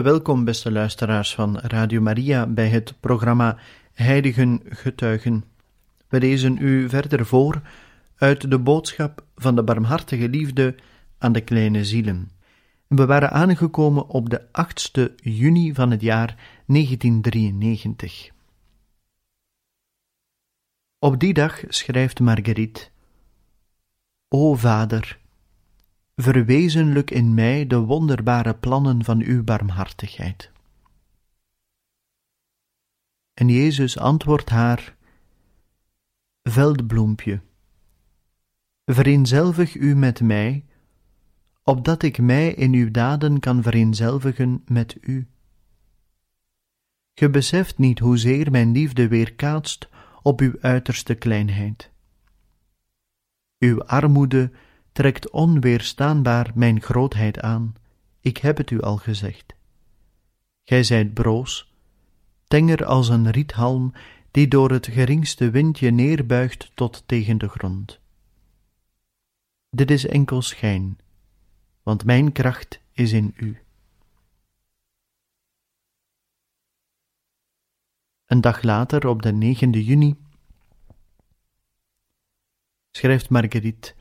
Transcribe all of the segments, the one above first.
Welkom, beste luisteraars van Radio Maria, bij het programma Heiligen Getuigen. We lezen u verder voor uit de boodschap van de barmhartige liefde aan de kleine zielen. We waren aangekomen op de 8e juni van het jaar 1993. Op die dag schrijft Marguerite: O Vader, verwezenlijk in mij de wonderbare plannen van uw barmhartigheid. En Jezus antwoordt haar: Veldbloempje, vereenzelvig u met mij, opdat ik mij in uw daden kan vereenzelvigen met u. Ge beseft niet hoezeer mijn liefde weerkaatst op uw uiterste kleinheid. Uw armoede trekt onweerstaanbaar mijn grootheid aan, ik heb het u al gezegd. Gij zijt broos, tenger als een riethalm die door het geringste windje neerbuigt tot tegen de grond. Dit is enkel schijn, want mijn kracht is in u. Een dag later, op de 9e juni, schrijft Marguerite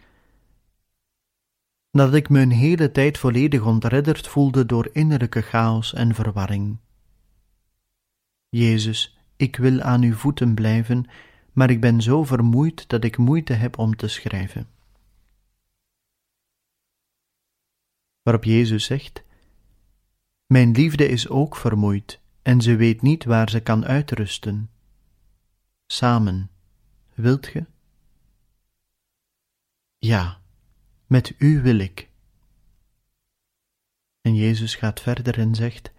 nadat ik een hele tijd volledig ontredderd voelde door innerlijke chaos en verwarring. Jezus, ik wil aan uw voeten blijven, maar ik ben zo vermoeid dat ik moeite heb om te schrijven. Waarop Jezus zegt: Mijn liefde is ook vermoeid en ze weet niet waar ze kan uitrusten. Samen, wilt ge? Ja met u wil ik. En Jezus gaat verder en zegt: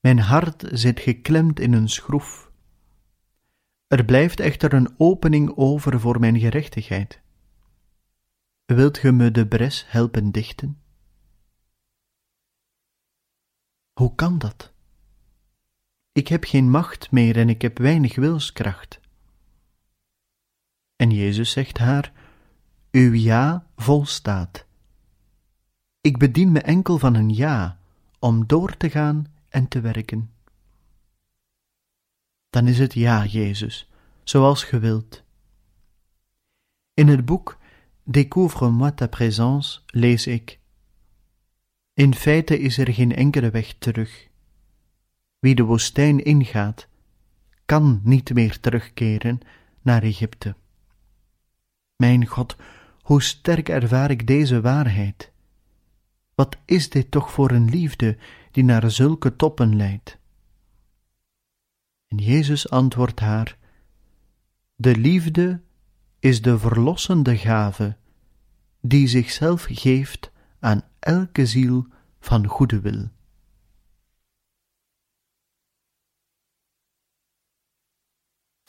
Mijn hart zit geklemd in een schroef. Er blijft echter een opening over voor mijn gerechtigheid. Wilt ge me de bres helpen dichten? Hoe kan dat? Ik heb geen macht meer en ik heb weinig wilskracht. En Jezus zegt haar: uw ja volstaat. Ik bedien me enkel van een ja om door te gaan en te werken. Dan is het ja, Jezus, zoals ge wilt. In het boek Découvre-moi ta présence lees ik: In feite is er geen enkele weg terug. Wie de woestijn ingaat, kan niet meer terugkeren naar Egypte. Mijn God, hoe sterk ervaar ik deze waarheid. Wat is dit toch voor een liefde die naar zulke toppen leidt? En Jezus antwoordt haar: De liefde is de verlossende gave die zichzelf geeft aan elke ziel van goede wil.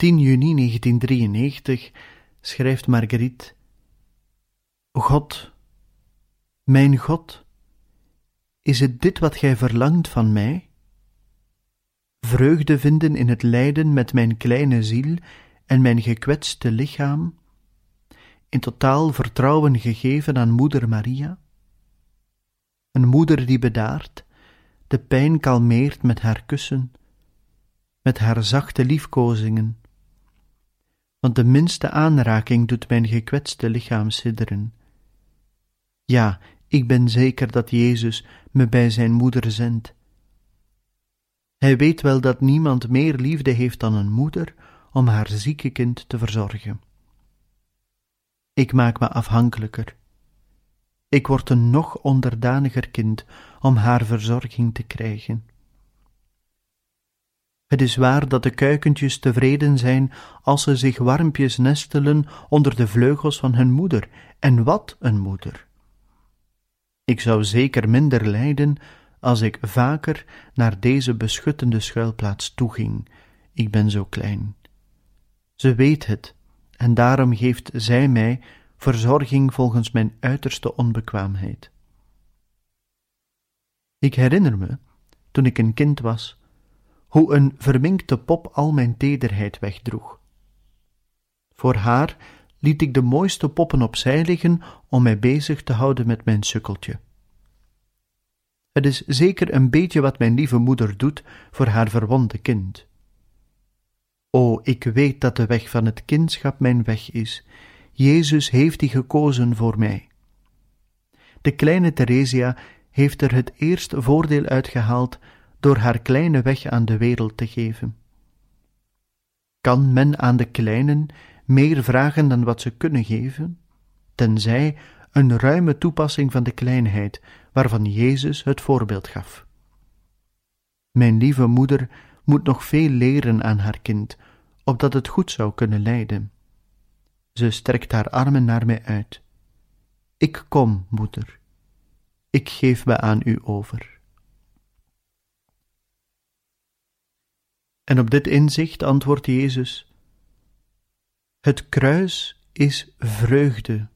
...10 juni 1993 schrijft Marguerite God, mijn God, is het dit wat gij verlangt van mij? Vreugde vinden in het lijden met mijn kleine ziel en mijn gekwetste lichaam, in totaal vertrouwen gegeven aan Moeder Maria? Een moeder die bedaart, de pijn kalmeert met haar kussen, met haar zachte liefkozingen, want de minste aanraking doet mijn gekwetste lichaam sidderen ja, ik ben zeker dat Jezus me bij zijn moeder zendt. Hij weet wel dat niemand meer liefde heeft dan een moeder om haar zieke kind te verzorgen. Ik maak me afhankelijker. Ik word een nog onderdaniger kind om haar verzorging te krijgen. Het is waar dat de kuikentjes tevreden zijn als ze zich warmpjes nestelen onder de vleugels van hun moeder, en wat een moeder! Ik zou zeker minder lijden als ik vaker naar deze beschuttende schuilplaats toeging. Ik ben zo klein. Ze weet het, en daarom geeft zij mij verzorging volgens mijn uiterste onbekwaamheid. Ik herinner me, toen ik een kind was, hoe een verminkte pop al mijn tederheid wegdroeg. Voor haar liet ik de mooiste poppen opzij liggen om mij bezig te houden met mijn sukkeltje. Het is zeker een beetje wat mijn lieve moeder doet voor haar verwonde kind. O, ik weet dat de weg van het kindschap mijn weg is. Jezus heeft die gekozen voor mij. De kleine Theresia heeft er het eerst voordeel uitgehaald door haar kleine weg aan de wereld te geven. Kan men aan de kleinen meer vragen dan wat ze kunnen geven, tenzij een ruime toepassing van de kleinheid waarvan Jezus het voorbeeld gaf. Mijn lieve moeder moet nog veel leren aan haar kind, opdat het goed zou kunnen lijden. Ze strekt haar armen naar mij uit. Ik kom, moeder. Ik geef me aan u over. En op dit inzicht antwoordt Jezus: Het kruis is vreugde.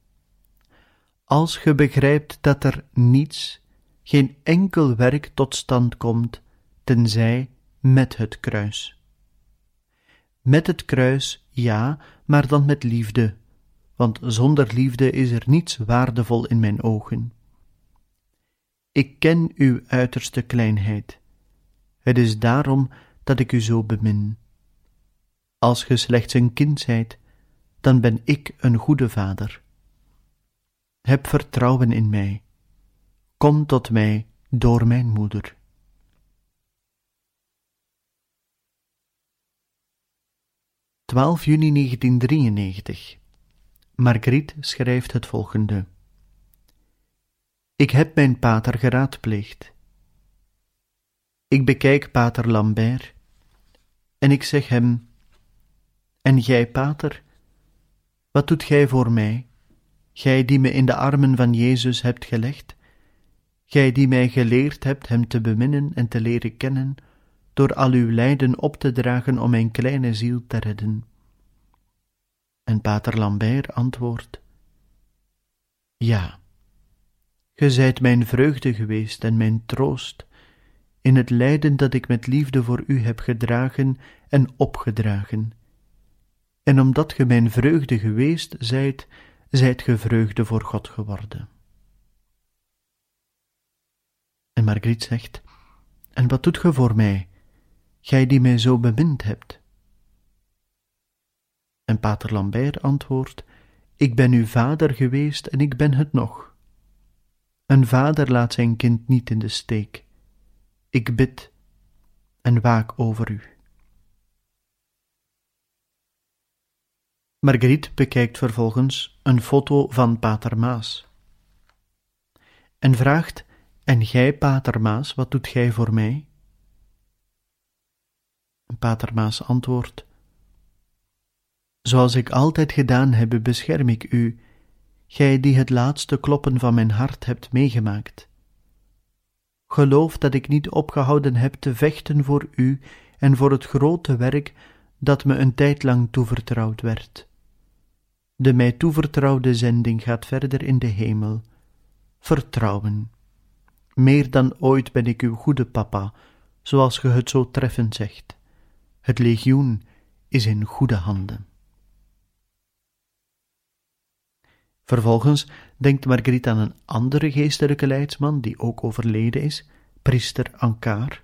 Als ge begrijpt dat er niets, geen enkel werk tot stand komt, tenzij met het kruis. Met het kruis, ja, maar dan met liefde, want zonder liefde is er niets waardevol in mijn ogen. Ik ken uw uiterste kleinheid. Het is daarom dat ik u zo bemin. Als ge slechts een kind zijt, dan ben ik een goede vader. Heb vertrouwen in mij. Kom tot mij door mijn moeder. Twaalf juni 1993 Margriet schrijft het volgende. Ik heb mijn pater geraadpleegd. Ik bekijk pater Lambert en ik zeg hem: En jij, pater, wat doet gij voor mij, gij die me in de armen van Jezus hebt gelegd, gij die mij geleerd hebt hem te beminnen en te leren kennen, door al uw lijden op te dragen om mijn kleine ziel te redden? En pater Lambert antwoordt: Ja. Ge zijt mijn vreugde geweest en mijn troost in het lijden dat ik met liefde voor u heb gedragen en opgedragen. En omdat ge mijn vreugde geweest zijt, zijt ge vreugde voor God geworden. En Margriet zegt: En wat doet ge voor mij, gij die mij zo bemind hebt? En Pater Lambert antwoordt: Ik ben uw vader geweest en ik ben het nog. Een vader laat zijn kind niet in de steek. Ik bid en waak over u. Marguerite bekijkt vervolgens een foto van Pater Maas en vraagt: En gij, Pater Maas, wat doet gij voor mij? Pater Maas antwoordt: Zoals ik altijd gedaan heb, bescherm ik u gij die het laatste kloppen van mijn hart hebt meegemaakt. Geloof dat ik niet opgehouden heb te vechten voor u en voor het grote werk dat me een tijd lang toevertrouwd werd. De mij toevertrouwde zending gaat verder in de hemel. Vertrouwen. Meer dan ooit ben ik uw goede papa, zoals ge het zo treffend zegt. Het legioen is in goede handen. Vervolgens denkt Marguerite aan een andere geestelijke leidsman die ook overleden is, priester Ankar.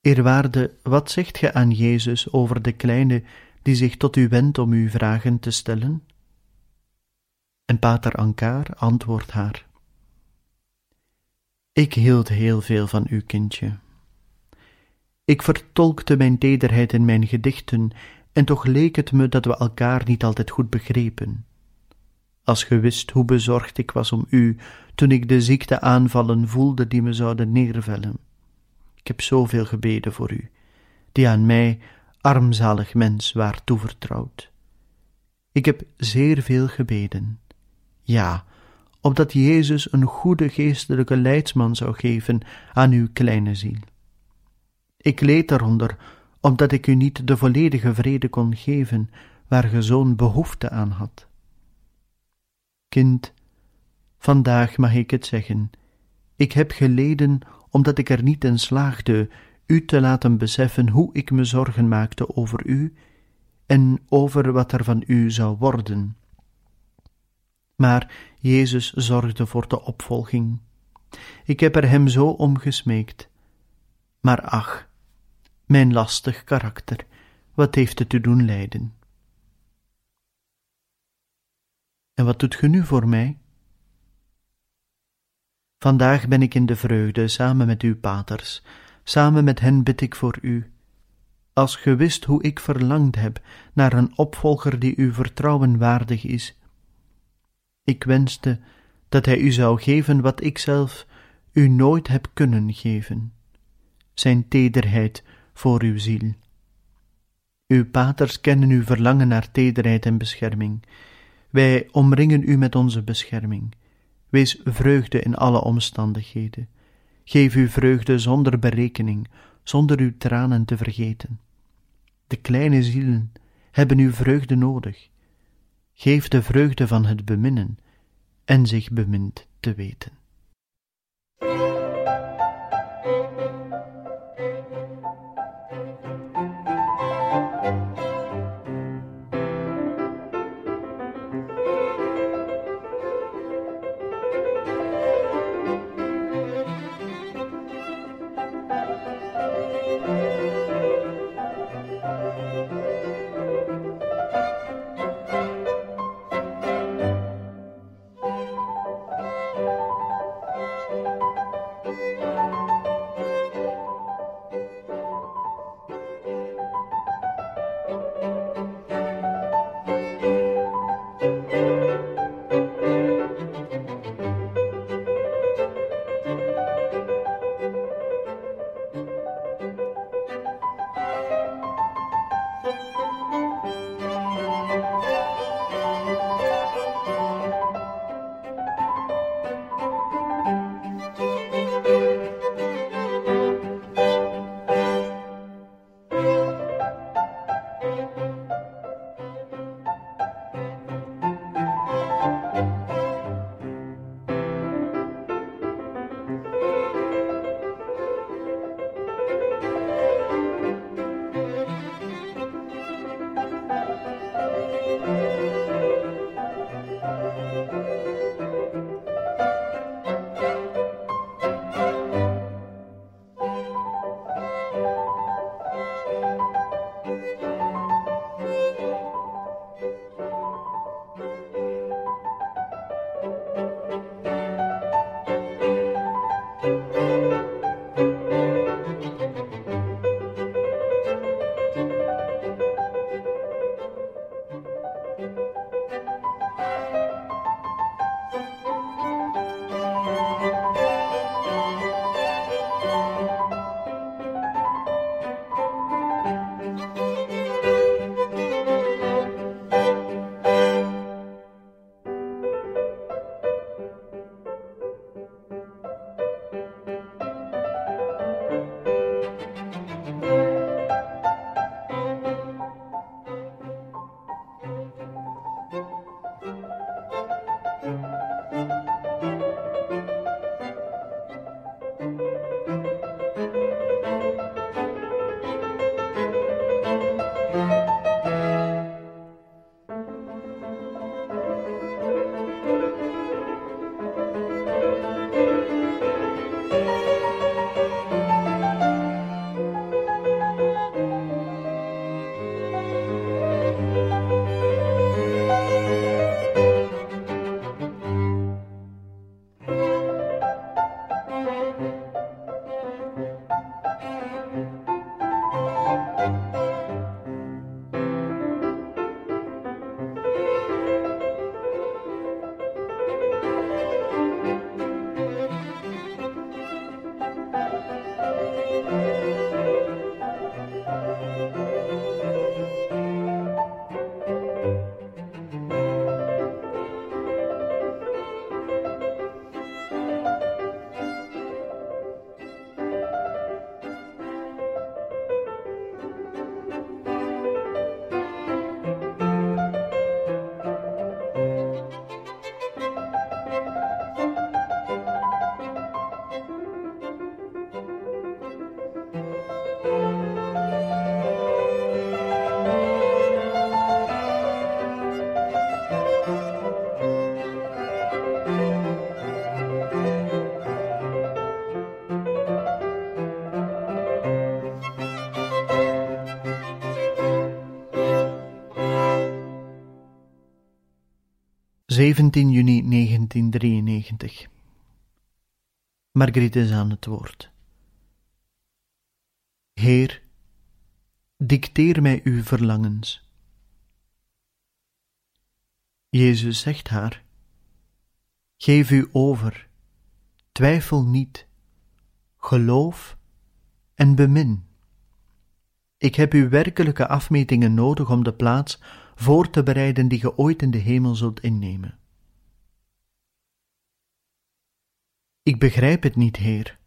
Eerwaarde, wat zegt ge aan Jezus over de kleine die zich tot u wendt om u vragen te stellen? En pater Ankar antwoordt haar: Ik hield heel veel van u, kindje. Ik vertolkte mijn tederheid in mijn gedichten en toch leek het me dat we elkaar niet altijd goed begrepen. Als ge wist hoe bezorgd ik was om u toen ik de ziekteaanvallen voelde die me zouden neervellen. Ik heb zoveel gebeden voor u, die aan mij, armzalig mens, waar toevertrouwd. Ik heb zeer veel gebeden. Ja, opdat Jezus een goede geestelijke leidsman zou geven aan uw kleine ziel. Ik leed eronder, omdat ik u niet de volledige vrede kon geven, waar ge zo'n behoefte aan had. Kind, vandaag mag ik het zeggen, ik heb geleden omdat ik er niet in slaagde u te laten beseffen hoe ik me zorgen maakte over u en over wat er van u zou worden. Maar Jezus zorgde voor de opvolging. Ik heb er hem zo om gesmeekt. Maar ach, mijn lastig karakter, wat heeft het te doen lijden? En wat doet ge nu voor mij? Vandaag ben ik in de vreugde samen met uw paters, samen met hen bid ik voor u. Als ge wist hoe ik verlangd heb naar een opvolger die uw vertrouwen waardig is. Ik wenste dat hij u zou geven wat ik zelf u nooit heb kunnen geven, zijn tederheid voor uw ziel. Uw paters kennen uw verlangen naar tederheid en bescherming. Wij omringen u met onze bescherming. Wees vreugde in alle omstandigheden. Geef uw vreugde zonder berekening, zonder uw tranen te vergeten. De kleine zielen hebben uw vreugde nodig. Geef de vreugde van het beminnen en zich bemind te weten. 17 juni 1993. Margriet is aan het woord. Heer, dicteer mij uw verlangens. Jezus zegt haar: Geef u over, twijfel niet, geloof en bemin. Ik heb uw werkelijke afmetingen nodig om de plaats voor te bereiden die ge ooit in de hemel zult innemen. Ik begrijp het niet, Heer.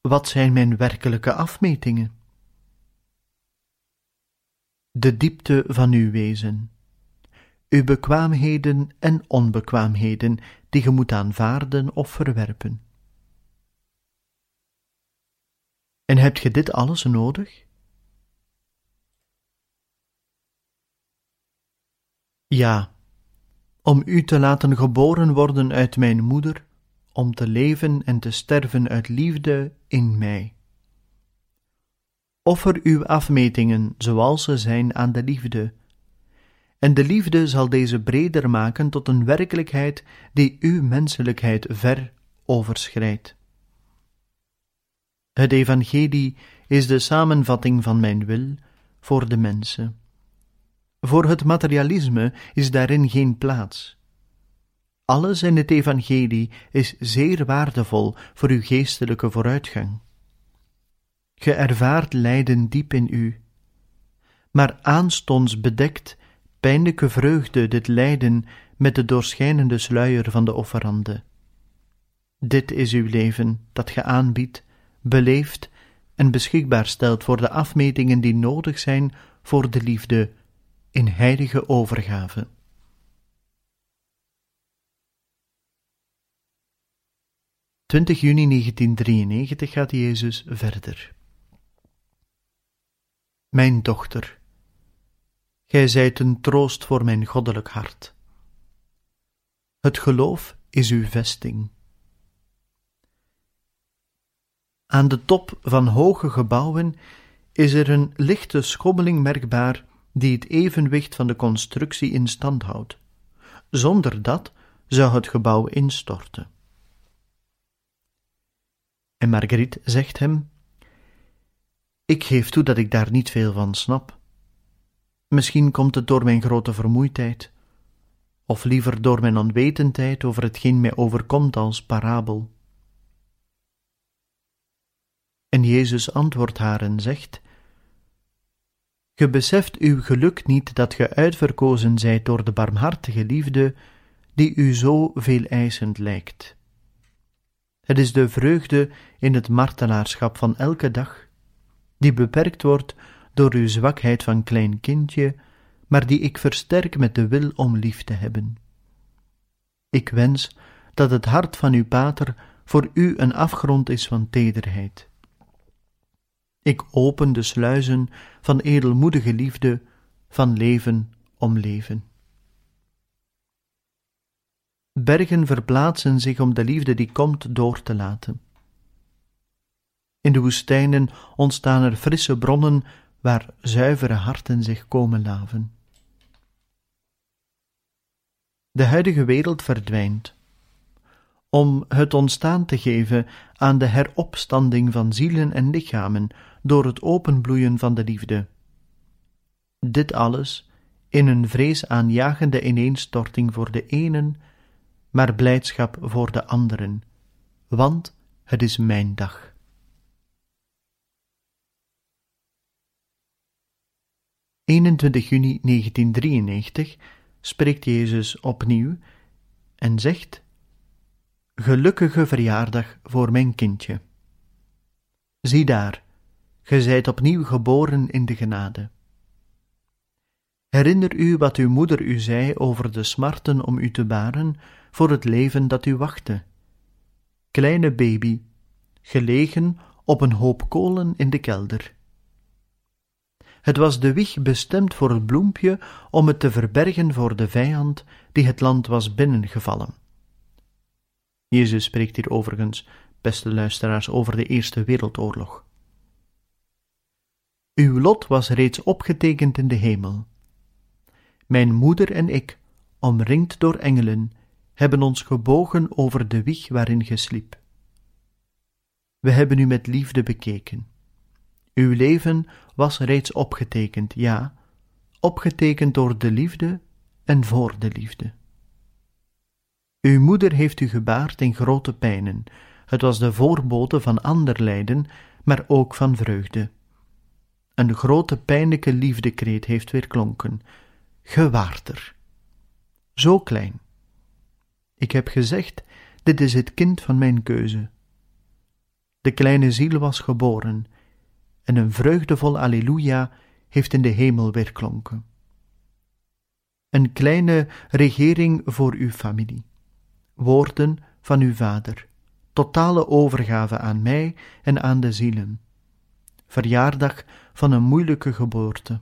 Wat zijn mijn werkelijke afmetingen? De diepte van uw wezen, uw bekwaamheden en onbekwaamheden die ge moet aanvaarden of verwerpen. En hebt ge dit alles nodig? Ja, om u te laten geboren worden uit mijn moeder, om te leven en te sterven uit liefde in mij. Offer uw afmetingen zoals ze zijn aan de liefde, en de liefde zal deze breder maken tot een werkelijkheid die uw menselijkheid ver overschrijdt. Het Evangelie is de samenvatting van mijn wil voor de mensen. Voor het materialisme is daarin geen plaats. Alles in het Evangelie is zeer waardevol voor uw geestelijke vooruitgang. Ge ervaart lijden diep in u, maar aanstonds bedekt pijnlijke vreugde dit lijden met de doorschijnende sluier van de offerande. Dit is uw leven dat ge aanbiedt, beleeft en beschikbaar stelt voor de afmetingen die nodig zijn voor de liefde in heilige overgave. ...20 juni 1993 gaat Jezus verder. Mijn dochter, gij zijt een troost voor mijn goddelijk hart. Het geloof is uw vesting. Aan de top van hoge gebouwen is er een lichte schommeling merkbaar die het evenwicht van de constructie in stand houdt. Zonder dat zou het gebouw instorten. En Marguerite zegt hem: Ik geef toe dat ik daar niet veel van snap. Misschien komt het door mijn grote vermoeidheid, of liever door mijn onwetendheid over hetgeen mij overkomt als parabel. En Jezus antwoordt haar en zegt: Ge beseft uw geluk niet dat ge uitverkozen zijt door de barmhartige liefde, die u zo veel eisend lijkt. Het is de vreugde in het martelaarschap van elke dag, die beperkt wordt door uw zwakheid van klein kindje, maar die ik versterk met de wil om lief te hebben. Ik wens dat het hart van uw pater voor u een afgrond is van tederheid. Ik open de sluizen van edelmoedige liefde, van leven om leven. Bergen verplaatsen zich om de liefde die komt door te laten. In de woestijnen ontstaan er frisse bronnen waar zuivere harten zich komen laven. De huidige wereld verdwijnt om het ontstaan te geven aan de heropstanding van zielen en lichamen door het openbloeien van de liefde. Dit alles in een vreesaanjagende ineenstorting voor de enen, maar blijdschap voor de anderen, want het is mijn dag. ...21 juni 1993 spreekt Jezus opnieuw en zegt Gelukkige verjaardag voor mijn kindje. Zie daar, ge zijt opnieuw geboren in de genade. Herinner u wat uw moeder u zei over de smarten om u te baren voor het leven dat u wachtte. Kleine baby, gelegen op een hoop kolen in de kelder. Het was de wieg bestemd voor het bloempje om het te verbergen voor de vijand die het land was binnengevallen. Jezus spreekt hier overigens, beste luisteraars, over de Eerste Wereldoorlog. Uw lot was reeds opgetekend in de hemel. Mijn moeder en ik omringd door engelen, hebben ons gebogen over de wieg waarin ge sliep. We hebben u met liefde bekeken. Uw leven was reeds opgetekend, ja, opgetekend door de liefde en voor de liefde. Uw moeder heeft u gebaard in grote pijnen. Het was de voorbode van ander lijden, maar ook van vreugde. Een grote pijnlijke liefdekreet heeft weer klonken. Ge waart er. Zo klein. Ik heb gezegd, dit is het kind van mijn keuze. De kleine ziel was geboren, en een vreugdevol Alleluia heeft in de hemel weerklonken. Een kleine regering voor uw familie woorden van uw Vader, totale overgave aan mij en aan de zielen. Verjaardag van een moeilijke geboorte.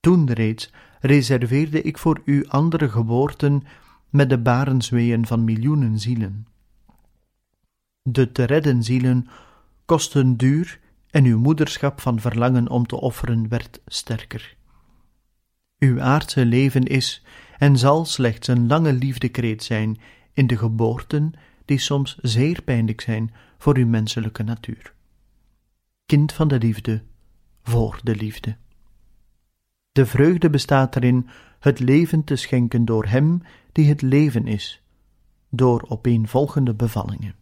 Toen reeds reserveerde ik voor u andere geboorten met de barensweeën van miljoenen zielen. De te redden zielen kosten duur en uw moederschap van verlangen om te offeren werd sterker. Uw aardse leven is en zal slechts een lange liefdekreet zijn in de geboorten die soms zeer pijnlijk zijn voor uw menselijke natuur. Kind van de liefde, voor de liefde. De vreugde bestaat erin het leven te schenken door Hem die het leven is, door opeenvolgende bevallingen.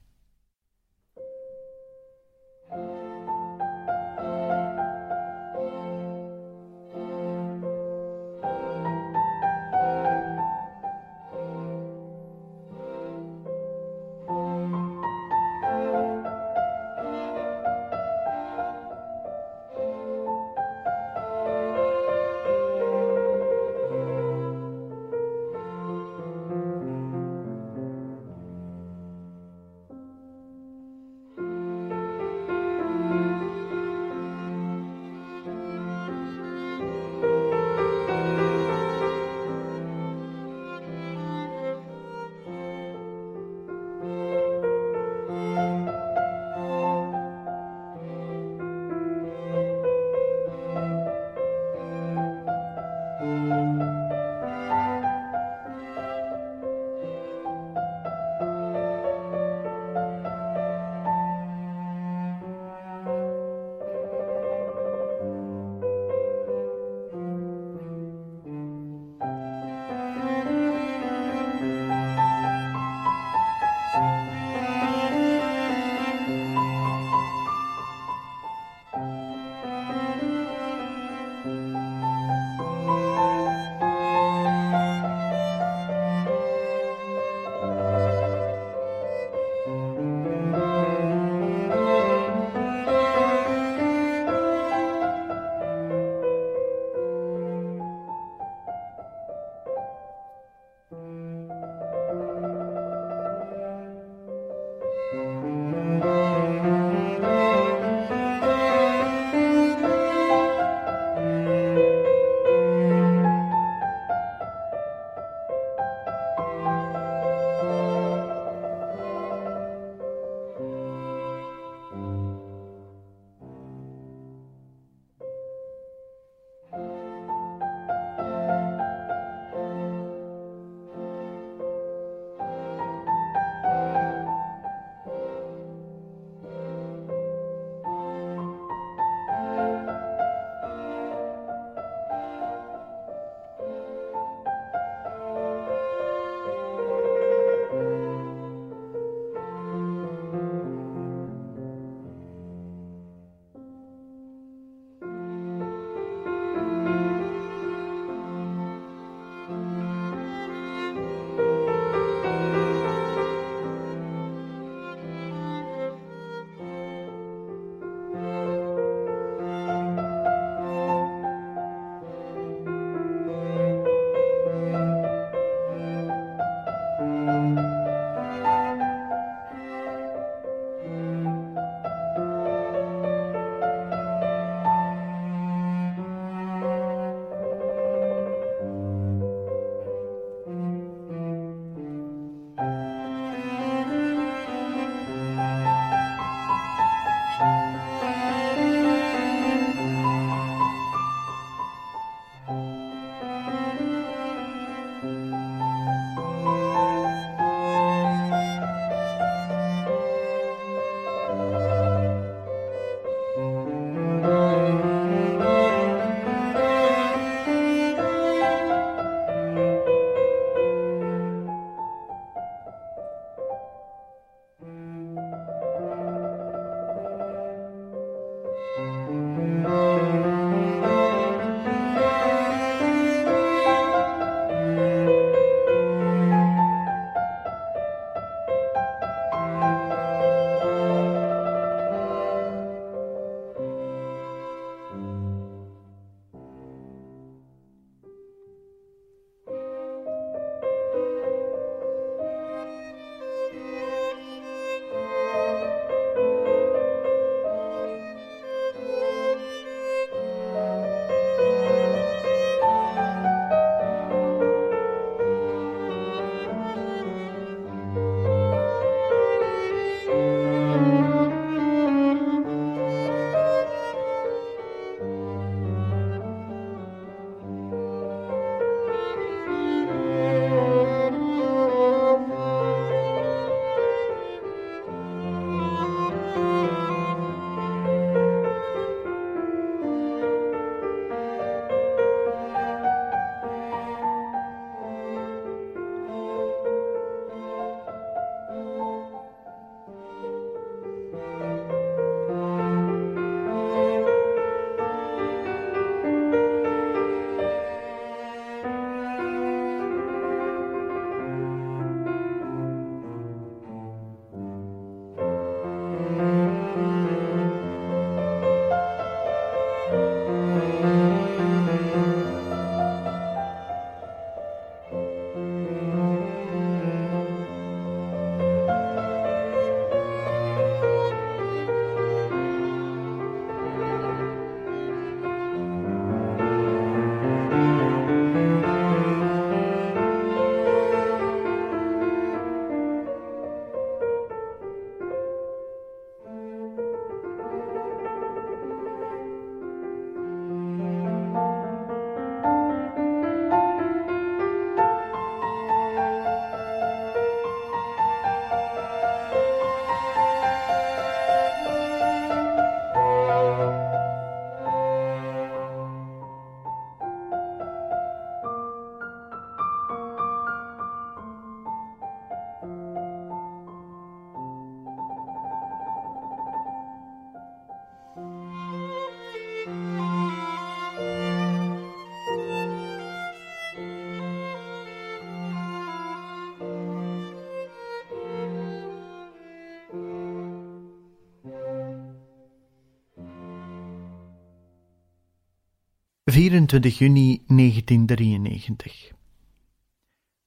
24 juni 1993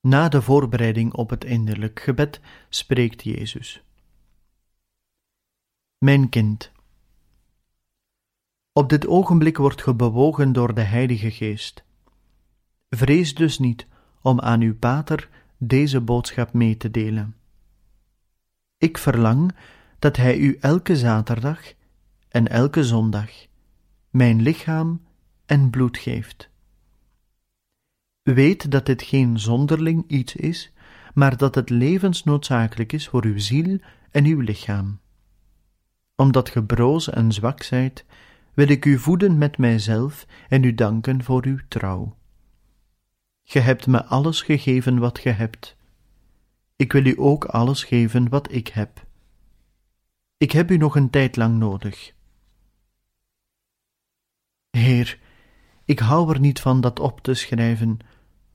Na de voorbereiding op het innerlijk gebed spreekt Jezus. Mijn kind, op dit ogenblik wordt ge bewogen door de Heilige Geest. Vrees dus niet om aan uw pater deze boodschap mee te delen. Ik verlang dat hij u elke zaterdag en elke zondag mijn lichaam en bloed geeft. Weet dat dit geen zonderling iets is, maar dat het levensnoodzakelijk is voor uw ziel en uw lichaam. Omdat ge broos en zwak zijt, wil ik u voeden met mijzelf en u danken voor uw trouw. Ge hebt me alles gegeven wat ge hebt. Ik wil u ook alles geven wat ik heb. Ik heb u nog een tijd lang nodig. Heer, ik hou er niet van dat op te schrijven.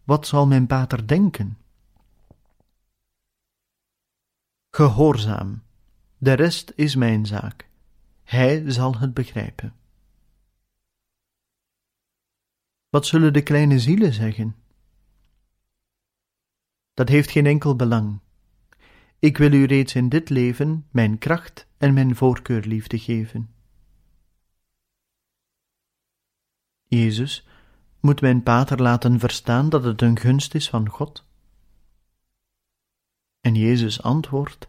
Wat zal mijn pater denken? Gehoorzaam, de rest is mijn zaak. Hij zal het begrijpen. Wat zullen de kleine zielen zeggen? Dat heeft geen enkel belang. Ik wil u reeds in dit leven mijn kracht en mijn voorkeurliefde geven. Jezus, moet mijn pater laten verstaan dat het een gunst is van God? En Jezus antwoordt: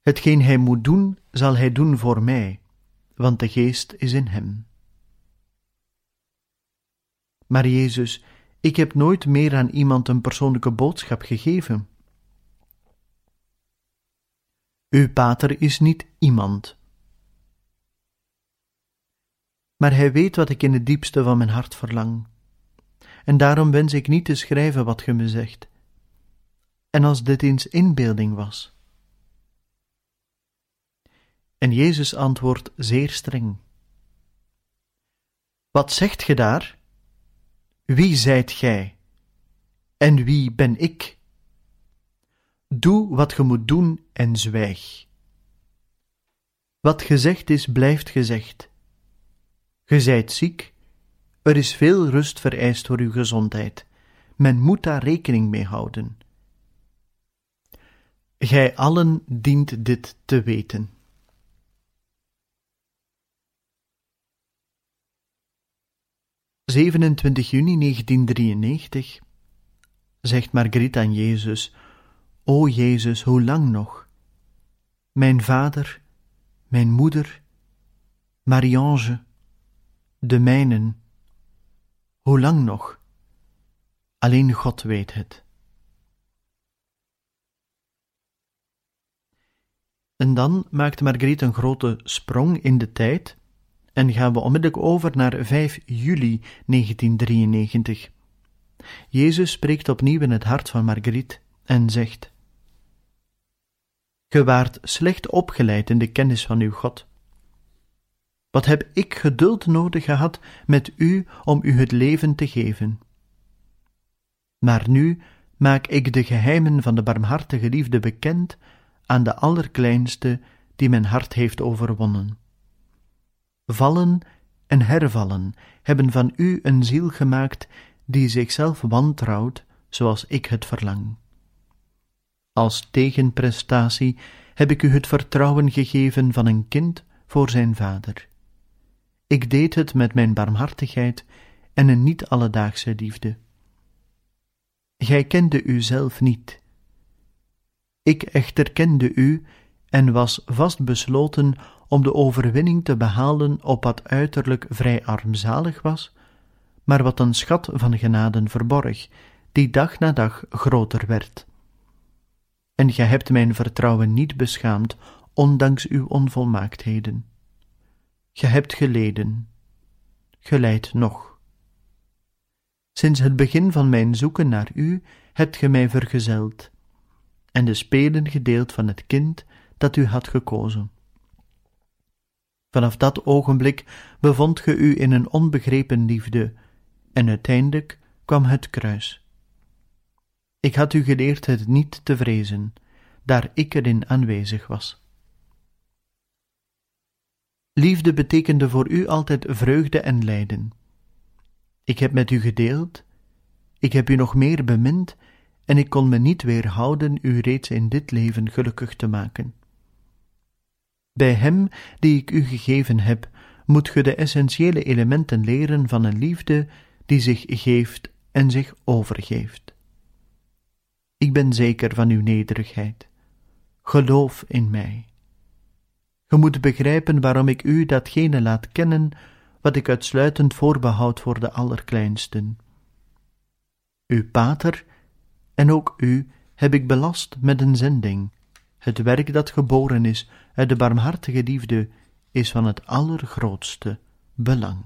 Hetgeen hij moet doen, zal hij doen voor mij, want de geest is in hem. Maar Jezus, ik heb nooit meer aan iemand een persoonlijke boodschap gegeven. Uw pater is niet iemand. Maar hij weet wat ik in het diepste van mijn hart verlang. En daarom wens ik niet te schrijven wat ge me zegt. En als dit eens inbeelding was. En Jezus antwoordt zeer streng. Wat zegt ge daar? Wie zijt gij? En wie ben ik? Doe wat ge moet doen en zwijg. Wat gezegd is, blijft gezegd. Ge zijt ziek, er is veel rust vereist voor uw gezondheid. Men moet daar rekening mee houden. Gij allen dient dit te weten. 27 juni 1993 zegt Margriet aan Jezus: O Jezus, hoe lang nog? Mijn vader, mijn moeder, Marie-Ange, de mijnen, hoe lang nog? Alleen God weet het. En dan maakt Margriet een grote sprong in de tijd en gaan we onmiddellijk over naar 5 juli 1993. Jezus spreekt opnieuw in het hart van Marguerite en zegt: Ge waart slecht opgeleid in de kennis van uw God. Wat heb ik geduld nodig gehad met u om u het leven te geven? Maar nu maak ik de geheimen van de barmhartige liefde bekend aan de allerkleinste die mijn hart heeft overwonnen vallen en hervallen, hebben van u een ziel gemaakt die zichzelf wantrouwt, zoals ik het verlang. Als tegenprestatie heb ik u het vertrouwen gegeven van een kind voor zijn vader. Ik deed het met mijn barmhartigheid en een niet alledaagse liefde. Gij kende u zelf niet. Ik echter kende u en was vastbesloten om de overwinning te behalen op wat uiterlijk vrij armzalig was, maar wat een schat van genaden verborg, die dag na dag groter werd. En gij hebt mijn vertrouwen niet beschaamd, ondanks uw onvolmaaktheden. Ge hebt geleden, geleid nog. Sinds het begin van mijn zoeken naar u hebt ge mij vergezeld, en de spelen gedeeld van het kind dat u had gekozen. Vanaf dat ogenblik bevond ge u in een onbegrepen liefde, en uiteindelijk kwam het kruis. Ik had u geleerd het niet te vrezen, daar ik erin aanwezig was. Liefde betekende voor u altijd vreugde en lijden. Ik heb met u gedeeld, ik heb u nog meer bemind, en ik kon me niet weerhouden u reeds in dit leven gelukkig te maken. Bij Hem die ik u gegeven heb, moet ge de essentiële elementen leren van een liefde die zich geeft en zich overgeeft. Ik ben zeker van uw nederigheid. Geloof in mij. Ge moet begrijpen waarom ik u datgene laat kennen wat ik uitsluitend voorbehoud voor de allerkleinsten. Uw pater en ook u heb ik belast met een zending. Het werk dat geboren is uit de barmhartige liefde is van het allergrootste belang.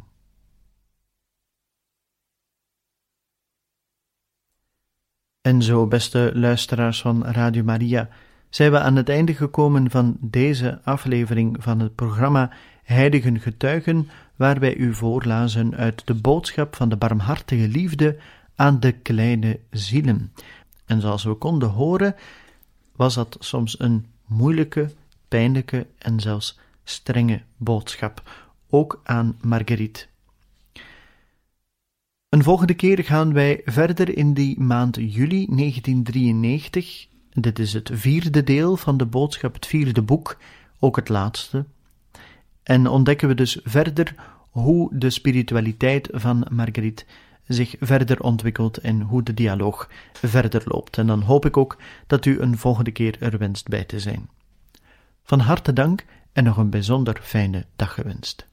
En zo, beste luisteraars van Radio Maria, zijn we aan het einde gekomen van deze aflevering van het programma Heiligen Getuigen, waar wij u voorlazen uit de boodschap van de barmhartige liefde aan de kleine zielen. En zoals we konden horen, was dat soms een moeilijke, pijnlijke en zelfs strenge boodschap, ook aan Marguerite. Een volgende keer gaan wij verder in die maand juli 1993. Dit is het vierde deel van de boodschap, het vierde boek, ook het laatste. En ontdekken we dus verder hoe de spiritualiteit van Marguerite zich verder ontwikkelt en hoe de dialoog verder loopt. En dan hoop ik ook dat u een volgende keer er wenst bij te zijn. Van harte dank en nog een bijzonder fijne dag gewenst.